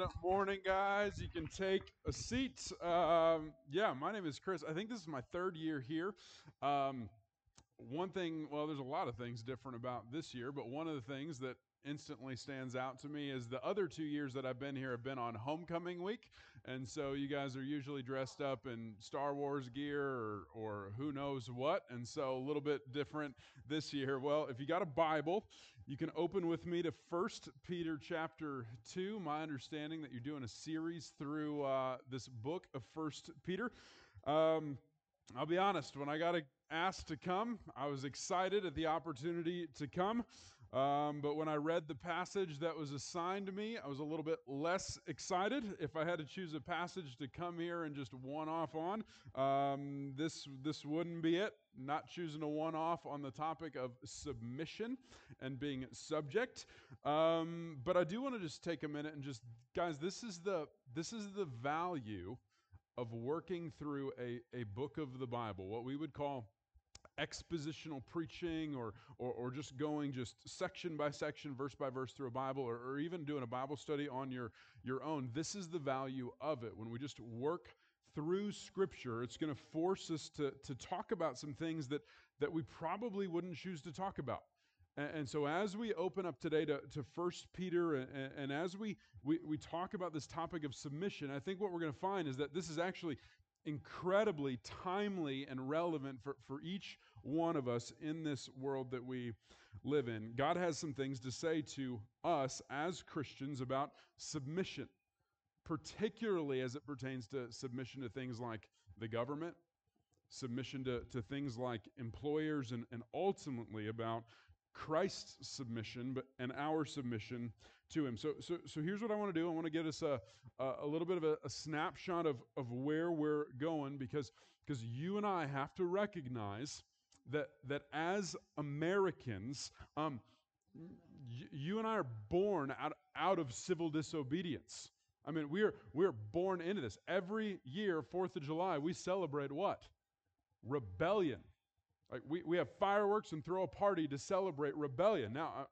Good morning, guys. You can take a seat. Um, yeah, my name is Chris. I think this is my third year here. Um, one thing, well, there's a lot of things different about this year, but one of the things that instantly stands out to me is the other two years that I've been here have been on homecoming week. And so you guys are usually dressed up in Star Wars gear or, or who knows what. And so a little bit different this year. Well, if you got a Bible, you can open with me to First Peter chapter 2. My understanding that you're doing a series through uh, this book of First Peter. Um, I'll be honest, when I got asked to come. I was excited at the opportunity to come. Um, but when I read the passage that was assigned to me, I was a little bit less excited. If I had to choose a passage to come here and just one off on, um, this, this wouldn't be it. Not choosing a one off on the topic of submission and being subject. Um, but I do want to just take a minute and just, guys, this is the, this is the value of working through a, a book of the Bible, what we would call expositional preaching or, or, or, just going just section by section, verse by verse through a Bible, or, or even doing a Bible study on your, your own. This is the value of it. When we just work through Scripture, it's going to force us to, to talk about some things that, that we probably wouldn't choose to talk about. And, so as we open up today to, to 1 Peter and, and as we, we, we talk about this topic of submission, I think what we're going to find is that this is actually incredibly timely and relevant for, for each one of us in this world that we live in. God has some things to say to us as Christians about submission, particularly as it pertains to submission to things like the government, submission to, to things like employers, and, and ultimately about Christ's submission but, and our submission to him. So, so, so here's what I want to do. I want to get us a, a, little bit of a, a, snapshot of, of where we're going because, because you and I have to recognize that, that as Americans, um, you and I are born out, out of civil disobedience. I mean, we're, we're born into this. Every year, 4th of July, we celebrate what? Rebellion like we, we have fireworks and throw a party to celebrate rebellion. Now, uh,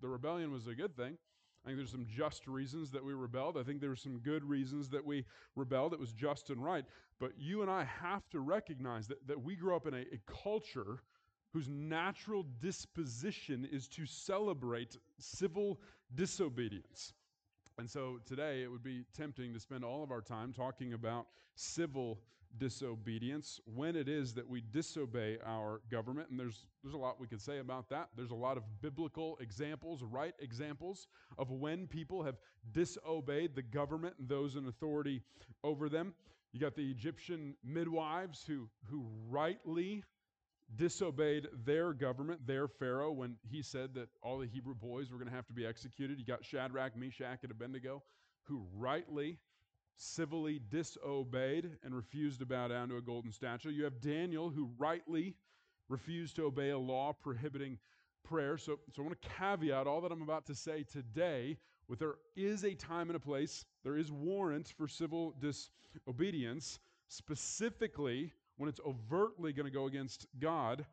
the rebellion was a good thing. I think there's some just reasons that we rebelled. I think there's some good reasons that we rebelled. It was just and right. But you and I have to recognize that, that we grew up in a, a culture whose natural disposition is to celebrate civil disobedience. And so today it would be tempting to spend all of our time talking about civil disobedience when it is that we disobey our government. And there's, there's a lot we could say about that. There's a lot of biblical examples, right examples, of when people have disobeyed the government and those in authority over them. You got the Egyptian midwives who, who rightly disobeyed their government, their Pharaoh, when he said that all the Hebrew boys were going to have to be executed. You got Shadrach, Meshach, and Abednego, who rightly, civilly disobeyed and refused to bow down to a golden statue. You have Daniel, who rightly refused to obey a law prohibiting prayer. So, so I want to caveat all that I'm about to say today with there is a time and a place, there is warrant for civil disobedience, specifically when it's overtly going to go against God.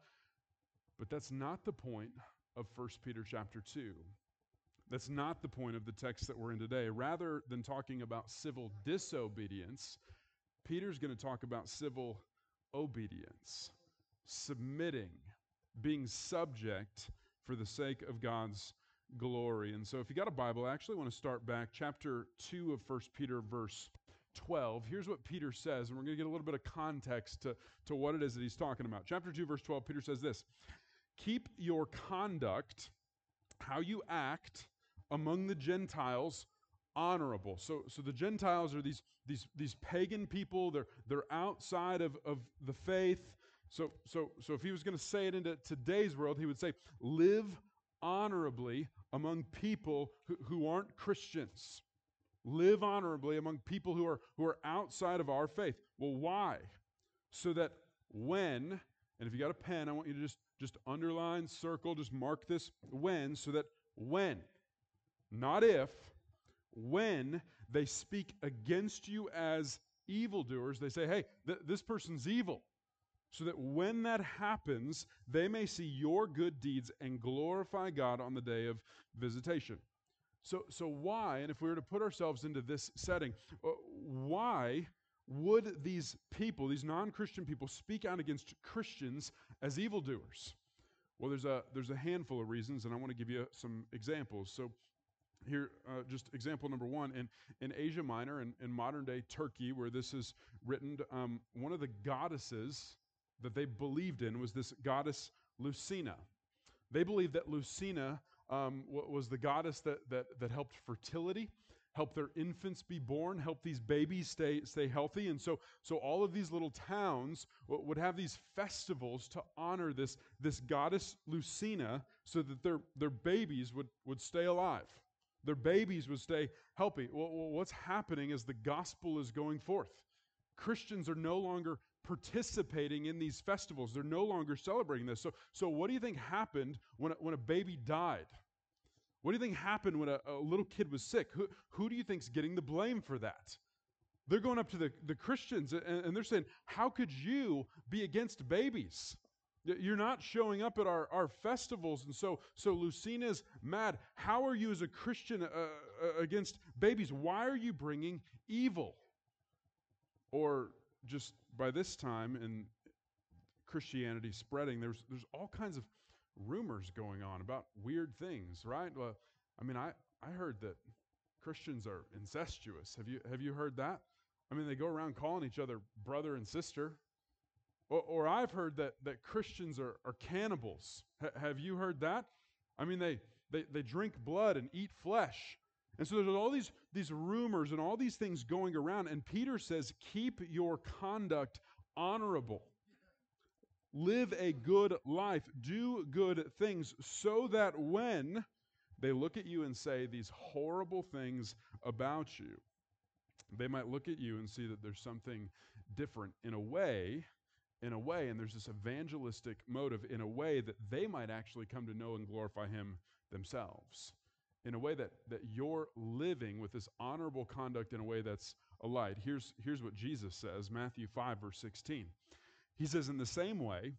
But that's not the point of 1 Peter chapter 2. That's not the point of the text that we're in today. Rather than talking about civil disobedience, Peter's going to talk about civil obedience, submitting, being subject for the sake of God's glory. And so if you got a Bible, I actually want to start back chapter 2 of 1 Peter verse 12, here's what Peter says, and we're going to get a little bit of context to, to what it is that he's talking about. Chapter 2, verse 12, Peter says this Keep your conduct, how you act among the Gentiles, honorable. So, so the Gentiles are these, these, these pagan people, they're, they're outside of, of the faith. So, so, so if he was going to say it into today's world, he would say, Live honorably among people who, who aren't Christians. Live honorably among people who are, who are outside of our faith. Well, why? So that when, and if you got a pen, I want you to just, just underline, circle, just mark this when, so that when, not if, when they speak against you as evildoers, they say, hey, th- this person's evil. So that when that happens, they may see your good deeds and glorify God on the day of visitation. So, so why, and if we were to put ourselves into this setting, uh, why would these people, these non-Christian people, speak out against Christians as evildoers? Well, there's a there's a handful of reasons, and I want to give you some examples. So, here, uh, just example number one in in Asia Minor and in, in modern day Turkey, where this is written, um, one of the goddesses that they believed in was this goddess Lucina. They believed that Lucina um, was the goddess that, that, that helped fertility, helped their infants be born, helped these babies stay, stay healthy. And so, so all of these little towns would have these festivals to honor this, this goddess Lucina so that their, their babies would, would stay alive. Their babies would stay healthy. Well, what's happening is the gospel is going forth. Christians are no longer participating in these festivals. They're no longer celebrating this. So, so what do you think happened when a, when a baby died? What do you think happened when a, a little kid was sick? Who, who do you think's getting the blame for that? They're going up to the, the Christians and, and they're saying, How could you be against babies? You're not showing up at our, our festivals. And so, so Lucina's mad. How are you as a Christian uh, uh, against babies? Why are you bringing evil? Or just by this time in Christianity spreading, there's, there's all kinds of rumors going on about weird things, right? Well, I mean, I, I heard that Christians are incestuous. Have you, have you heard that? I mean, they go around calling each other brother and sister. Or, or I've heard that, that Christians are, are cannibals. H- have you heard that? I mean, they, they, they drink blood and eat flesh. And so there's all these, these rumors and all these things going around. And Peter says, keep your conduct honorable. Live a good life. Do good things so that when they look at you and say these horrible things about you, they might look at you and see that there's something different in a way, in a way, and there's this evangelistic motive in a way that they might actually come to know and glorify Him themselves. In a way that, that you're living with this honorable conduct in a way that's a light. Here's, here's what Jesus says Matthew 5, verse 16. He says, In the same way,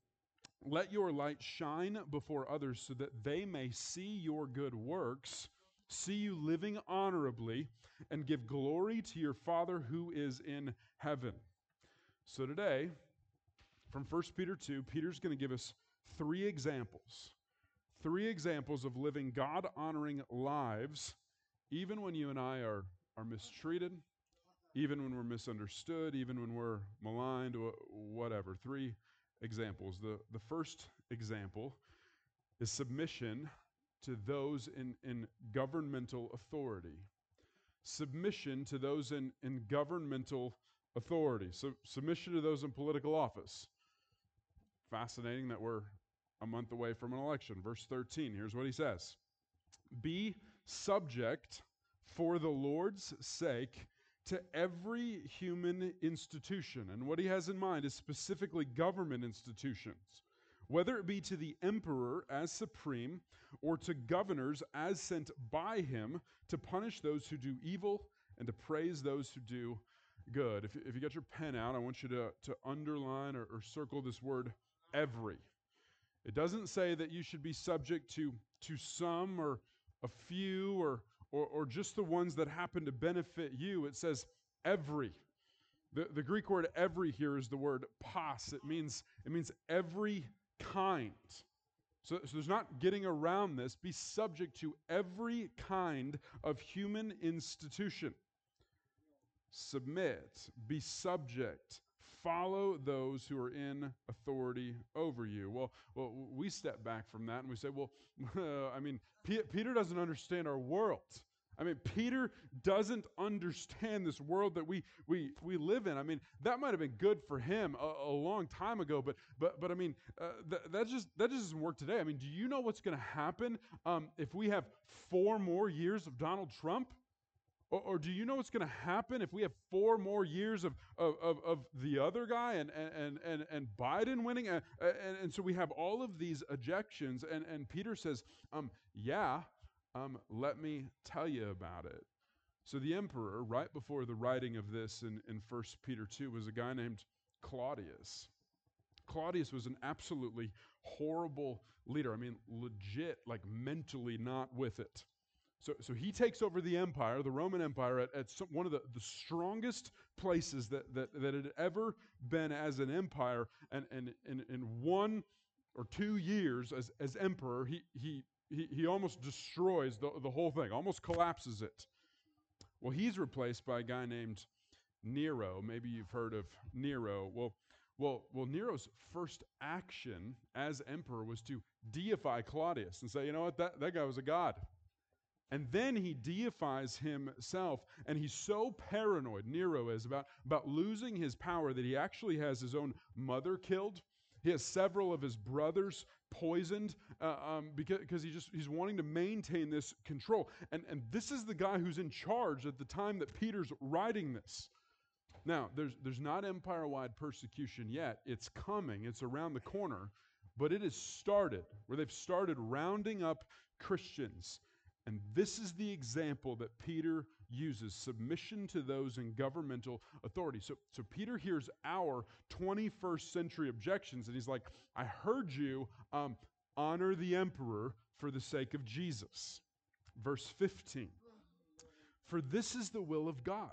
let your light shine before others so that they may see your good works, see you living honorably, and give glory to your Father who is in heaven. So today, from 1 Peter 2, Peter's going to give us three examples. Three examples of living God honoring lives, even when you and I are, are mistreated, even when we're misunderstood, even when we're maligned, whatever. Three examples. The, the first example is submission to those in, in governmental authority. Submission to those in, in governmental authority. So, submission to those in political office. Fascinating that we're a month away from an election. Verse 13, here's what he says Be subject for the Lord's sake to every human institution. And what he has in mind is specifically government institutions, whether it be to the emperor as supreme or to governors as sent by him to punish those who do evil and to praise those who do good. If, if you get your pen out, I want you to, to underline or, or circle this word every. It doesn't say that you should be subject to, to some or a few or or, or just the ones that happen to benefit you. It says every. The, the Greek word every here is the word pas. It means, it means every kind. So, so there's not getting around this. Be subject to every kind of human institution. Submit, be subject, follow those who are in authority over you. Well, well we step back from that and we say, well, I mean, P- Peter doesn't understand our world. I mean, Peter doesn't understand this world that we, we, we live in. I mean, that might have been good for him a, a long time ago, but, but, but I mean, uh, th- that, just, that just doesn't work today. I mean, do you know what's going to happen um, if we have four more years of Donald Trump? Or, or, do you know what's going to happen if we have four more years of, of, of, of the other guy and, and, and, and Biden winning? And, and, and, so we have all of these ejections. And, and Peter says, um, yeah, um, let me tell you about it. So the emperor, right before the writing of this in, in 1 Peter 2, was a guy named Claudius. Claudius was an absolutely horrible leader. I mean, legit, like mentally not with it. So, so he takes over the empire, the Roman Empire, at, at some, one of the, the strongest places that, that, that had ever been as an empire. And, and, and in one or two years as, as emperor, he, he, he, he almost destroys the, the whole thing, almost collapses it. Well, he's replaced by a guy named Nero. Maybe you've heard of Nero. Well, well, well, Nero's first action as emperor was to deify Claudius and say, you know what, that, that guy was a god. And then he deifies himself, and he's so paranoid, Nero is, about, about losing his power that he actually has his own mother killed. He has several of his brothers poisoned uh, um, because, because he just he's wanting to maintain this control. And, and this is the guy who's in charge at the time that Peter's writing this. Now, there's, there's not empire wide persecution yet. It's coming, it's around the corner, but it has started, where they've started rounding up Christians and this is the example that Peter uses submission to those in governmental authority. So, so Peter hears our 21st century objections, and he's like, I heard you um, honor the emperor for the sake of Jesus. Verse 15 For this is the will of God,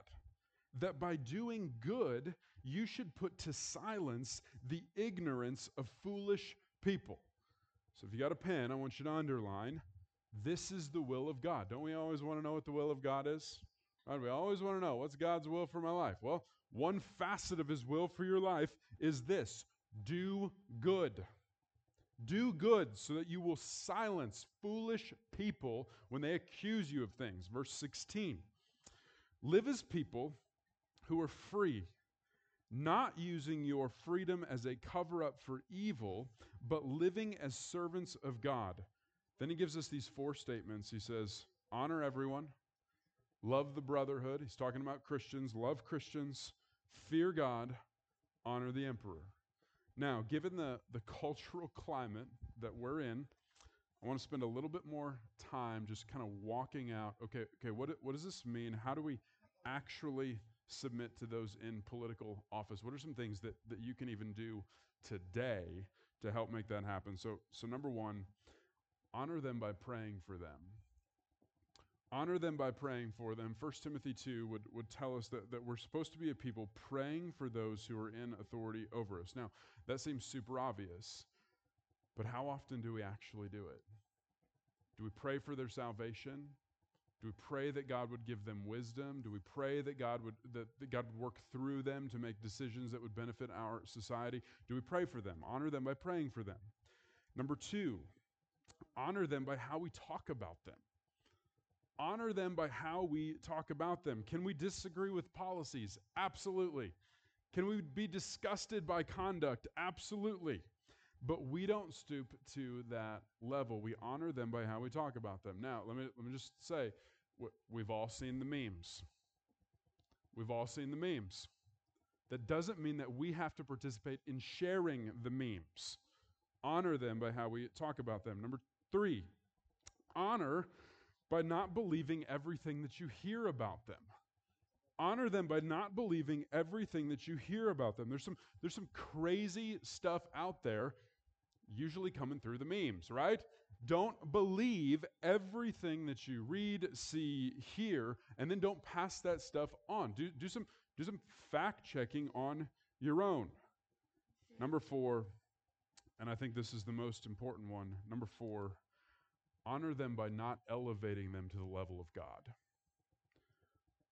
that by doing good you should put to silence the ignorance of foolish people. So if you got a pen, I want you to underline this is the will of God. Don't we always want to know what the will of God is? Right? We always want to know what's God's will for my life. Well, one facet of his will for your life is this do good. Do good so that you will silence foolish people when they accuse you of things. Verse 16. Live as people who are free, not using your freedom as a cover up for evil, but living as servants of God. Then he gives us these four statements. He says, honor everyone, love the brotherhood. He's talking about Christians, love Christians, fear God, honor the emperor. Now, given the, the cultural climate that we're in, I want to spend a little bit more time just kind of walking out. Okay, okay, what, what does this mean? How do we actually submit to those in political office? What are some things that, that you can even do today to help make that happen? So, so number one, honor them by praying for them. Honor them by praying for them. 1 Timothy 2 would, would tell us that, that we're supposed to be a people praying for those who are in authority over us. Now, that seems super obvious, but how often do we actually do it? Do we pray for their salvation? Do we pray that God would give them wisdom? Do we pray that God would that, that God would work through them to make decisions that would benefit our society? Do we pray for them? Honor them by praying for them. Number two, honor them by how we talk about them. Honor them by how we talk about them. Can we disagree with policies? Absolutely. Can we be disgusted by conduct? Absolutely. But we don't stoop to that level. We honor them by how we talk about them. Now, let me, let me just say we've all seen the memes. We've all seen the memes. That doesn't mean that we have to participate in sharing the memes. Honor them by how we talk about them. Number Three, honor by not believing everything that you hear about them. Honor them by not believing everything that you hear about them. There's some, there's some crazy stuff out there, usually coming through the memes, right? Don't believe everything that you read, see, hear, and then don't pass that stuff on. Do, do, some, do some fact checking on your own. Number four, and I think this is the most important one. Number four, honor them by not elevating them to the level of God.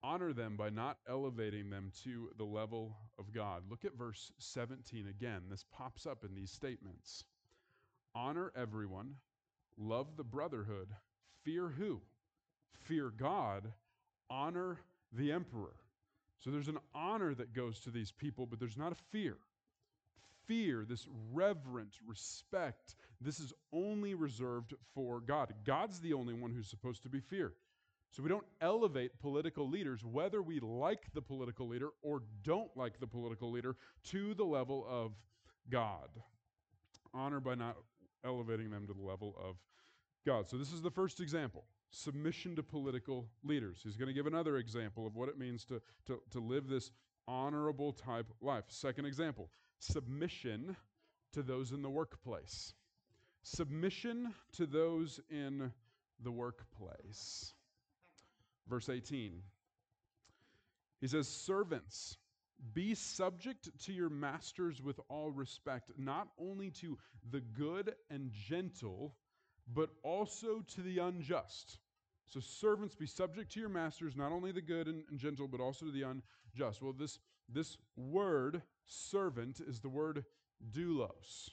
Honor them by not elevating them to the level of God. Look at verse 17 again. This pops up in these statements. Honor everyone, love the brotherhood, fear who? Fear God, honor the emperor. So there's an honor that goes to these people, but there's not a fear fear, this reverent respect, this is only reserved for God. God's the only one who's supposed to be feared. So we don't elevate political leaders, whether we like the political leader or don't like the political leader, to the level of God. Honor by not elevating them to the level of God. So this is the first example submission to political leaders. He's going to give another example of what it means to, to, to live this honorable type life. Second example submission to those in the workplace. Submission to those in the workplace. verse 18. He says, Servants, be subject to your masters with all respect, not only to the good and gentle, but also to the unjust. So, servants, be subject to your masters, not only the good and, and gentle, but also to the unjust. Well, this, this word, servant, is the word doulos.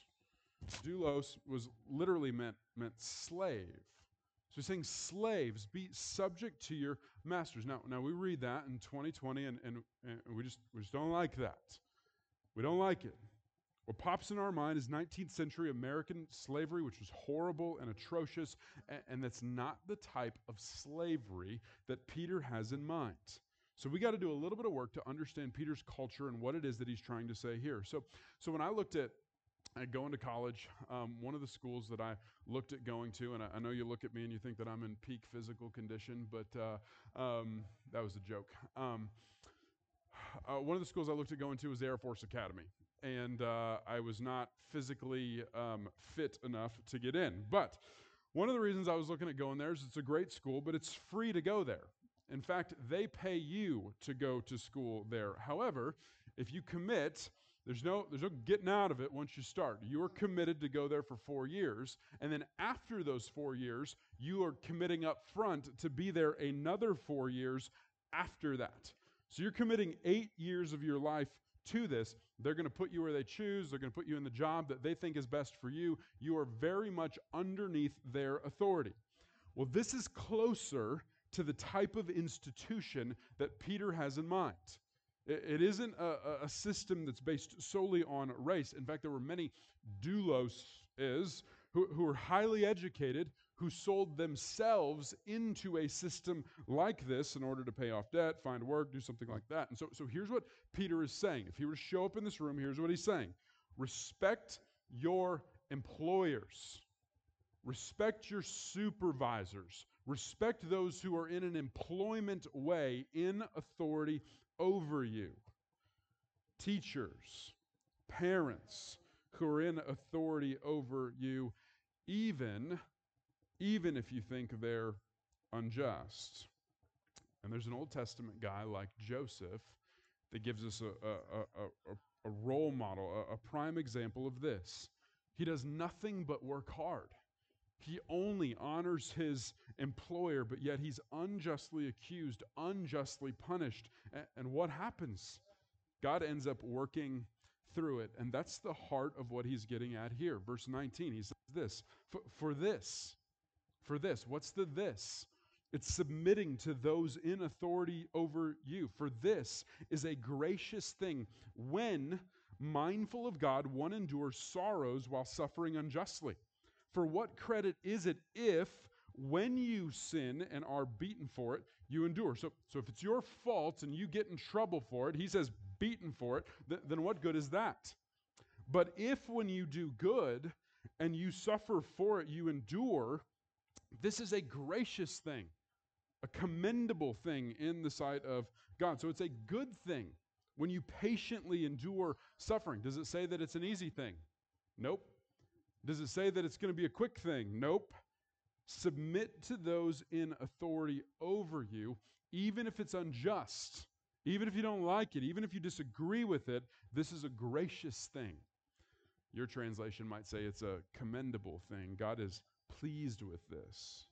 Doulos was literally meant, meant slave. So he's saying, slaves, be subject to your masters. Now, now we read that in 2020, and, and, and we, just, we just don't like that. We don't like it. What pops in our mind is 19th century American slavery, which was horrible and atrocious, and, and that's not the type of slavery that Peter has in mind. So we got to do a little bit of work to understand Peter's culture and what it is that he's trying to say here. So, so when I looked at at going to college, um, one of the schools that I looked at going to, and I, I, know you look at me and you think that I'm in peak physical condition, but uh, um, that was a joke. Um, uh, one of the schools I looked at going to was the Air Force Academy, and uh, I was not physically um, fit enough to get in. But one of the reasons I was looking at going there is it's a great school, but it's free to go there. In fact, they pay you to go to school there. However, if you commit, there's no, there's no getting out of it once you start. You are committed to go there for four years. And then after those four years, you are committing up front to be there another four years after that. So you're committing eight years of your life to this. They're going to put you where they choose. They're going to put you in the job that they think is best for you. You are very much underneath their authority. Well, this is closer to the type of institution that Peter has in mind. It, isn't a, a, system that's based solely on race. In fact, there were many doulos is who, who were highly educated who sold themselves into a system like this in order to pay off debt, find work, do something like that. And so, so here's what Peter is saying. If he were to show up in this room, here's what he's saying Respect your employers, respect your supervisors, Respect those who are in an employment way in authority over you. Teachers, parents who are in authority over you, even, even if you think they're unjust. And there's an Old Testament guy like Joseph that gives us a, a, a, a role model, a prime example of this. He does nothing but work hard. He only honors his employer, but yet he's unjustly accused, unjustly punished. And what happens? God ends up working through it. And that's the heart of what he's getting at here. Verse 19, he says this For, this, for this, what's the this? It's submitting to those in authority over you. For this is a gracious thing when, mindful of God, one endures sorrows while suffering unjustly. For what credit is it if, when you sin and are beaten for it, you endure? So, so if it's your fault and you get in trouble for it, he says beaten for it, th- then what good is that? But if when you do good and you suffer for it, you endure, this is a gracious thing, a commendable thing in the sight of God. So it's a good thing when you patiently endure suffering. Does it say that it's an easy thing? Nope. Does it say that it's going to be a quick thing? Nope. Submit to those in authority over you, even if it's unjust, even if you don't like it, even if you disagree with it. This is a gracious thing. Your translation might say it's a commendable thing. God is pleased with this.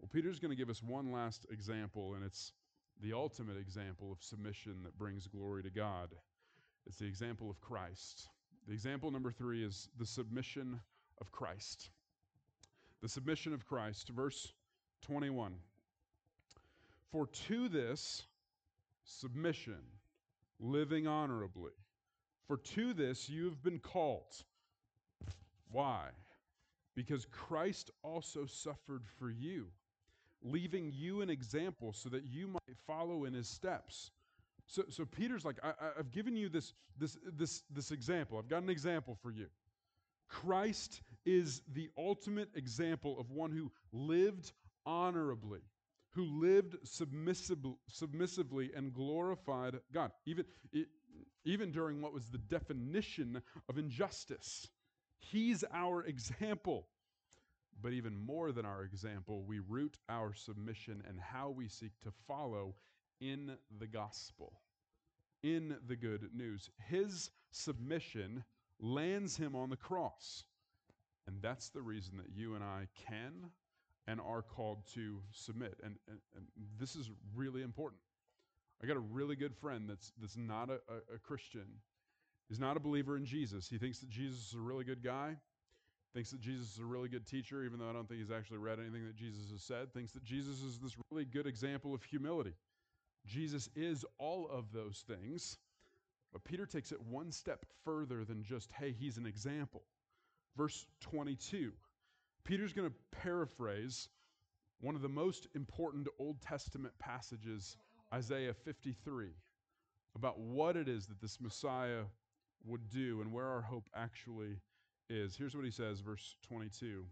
Well, Peter's going to give us one last example, and it's the ultimate example of submission that brings glory to God. It's the example of Christ. The example number three is the submission of Christ. The submission of Christ. Verse 21. For to this submission, living honorably, for to this you have been called. Why? Because Christ also suffered for you, leaving you an example so that you might follow in his steps. So, so Peter's like, I, have given you this, this, this, this example. I've got an example for you. Christ is the ultimate example of one who lived honorably, who lived submissively, submissively and glorified God, even, even during what was the definition of injustice. He's our example. But even more than our example, we root our submission and how we seek to follow in the gospel, in the good news. His submission lands him on the cross. And that's the reason that you and I can and are called to submit. And, and, and this is really important. I got a really good friend that's, that's not a, a, a Christian. He's not a believer in Jesus. He thinks that Jesus is a really good guy, thinks that Jesus is a really good teacher, even though I don't think he's actually read anything that Jesus has said, thinks that Jesus is this really good example of humility. Jesus is all of those things. But Peter takes it one step further than just, hey, he's an example. Verse 22, Peter's going to paraphrase one of the most important Old Testament passages, Isaiah 53, about what it is that this Messiah would do and where our hope actually is. Here's what he says, verse 22.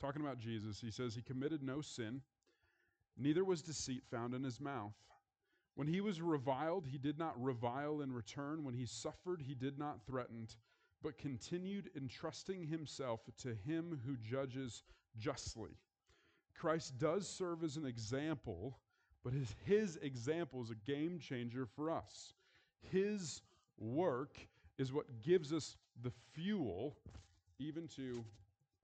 Talking about Jesus, he says, He committed no sin, neither was deceit found in his mouth. When he was reviled, he did not revile in return. When he suffered, he did not threaten, but continued entrusting himself to him who judges justly. Christ does serve as an example, but his, his example is a game changer for us. His work is what gives us the fuel even to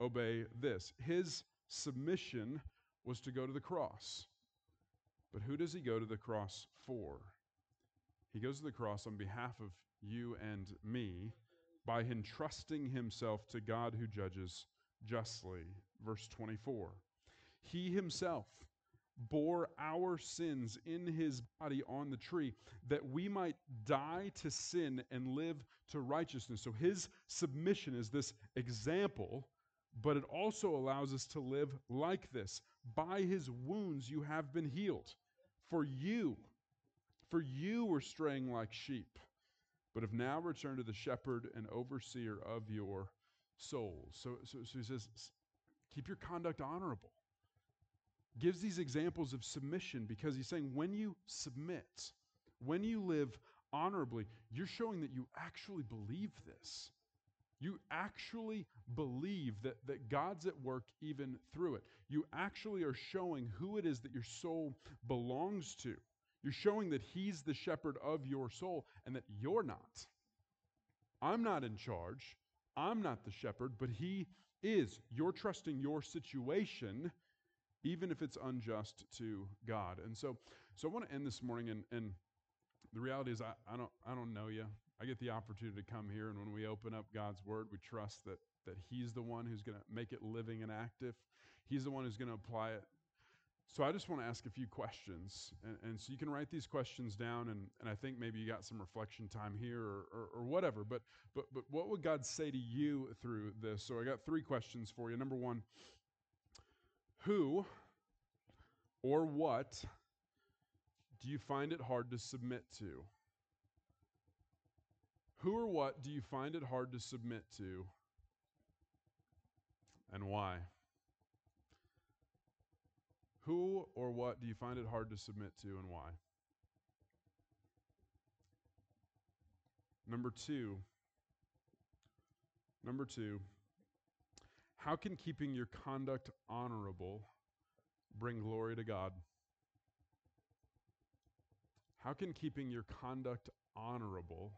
obey this. His submission was to go to the cross. But who does he go to the cross for? He goes to the cross on behalf of you and me by entrusting himself to God who judges justly. Verse 24. He himself bore our sins in his body on the tree that we might die to sin and live to righteousness. So his submission is this example, but it also allows us to live like this. By his wounds you have been healed. For you, for you were straying like sheep, but have now returned to the shepherd and overseer of your souls. So, so, so he says, keep your conduct honorable. Gives these examples of submission because he's saying when you submit, when you live honorably, you're showing that you actually believe this. You actually believe that, that God's at work even through it. You actually are showing who it is that your soul belongs to. You're showing that He's the shepherd of your soul and that you're not. I'm not in charge. I'm not the shepherd, but He is. You're trusting your situation, even if it's unjust to God. And so, so I want to end this morning, and, and the reality is, I, I, don't, I don't know you. I get the opportunity to come here, and when we open up God's Word, we trust that, that He's the one who's going to make it living and active. He's the one who's going to apply it. So I just want to ask a few questions. And, and, so you can write these questions down, and, and I think maybe you got some reflection time here or, or, or whatever. But, but, but what would God say to you through this? So I got three questions for you. Number one, who or what do you find it hard to submit to? Who or what do you find it hard to submit to, and why? Who or what do you find it hard to submit to, and why? Number two, number two, how can keeping your conduct honorable bring glory to God? How can keeping your conduct honorable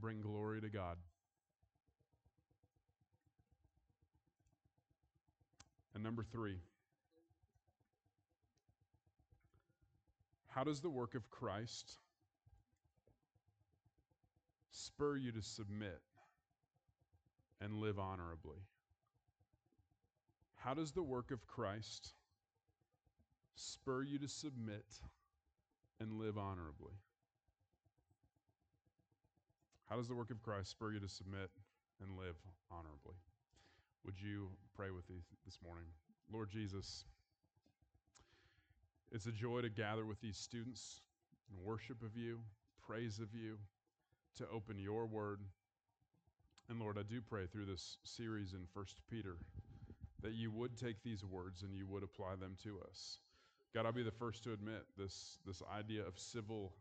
bring glory to God. And number three, how does the work of Christ spur you to submit and live honorably? How does the work of Christ spur you to submit and live honorably? How does the work of Christ spur you to submit and live honorably? Would you pray with me this morning? Lord Jesus, it's a joy to gather with these students and worship of you, praise of you, to open your word. And Lord, I do pray through this series in First Peter that you would take these words and you would apply them to us. God, I'll be the first to admit this, this idea of civil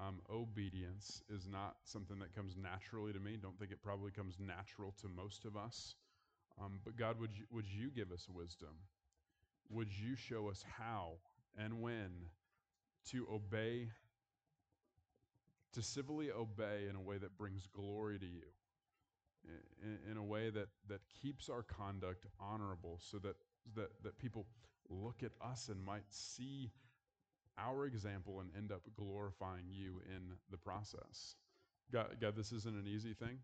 um, obedience is not something that comes naturally to me. Don't think it probably comes natural to most of us. Um, but God, would you, would you give us wisdom? Would you show us how and when to obey, to civilly obey in a way that brings glory to you, in, in a way that, that keeps our conduct honorable so that, that, that people look at us and might see our example and end up glorifying you in the process. God, God, this isn't an easy thing.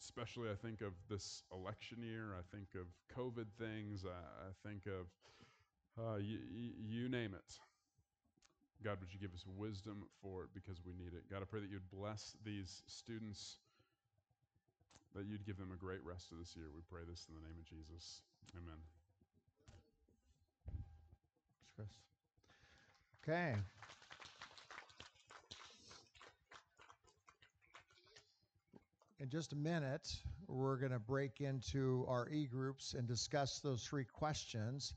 Especially, I think of this election year. I think of COVID things. I, I think of uh, y- y- you name it. God, would you give us wisdom for it because we need it? God, I pray that you'd bless these students, that you'd give them a great rest of this year. We pray this in the name of Jesus. Amen. Chris. Okay. In just a minute, we're going to break into our e groups and discuss those three questions.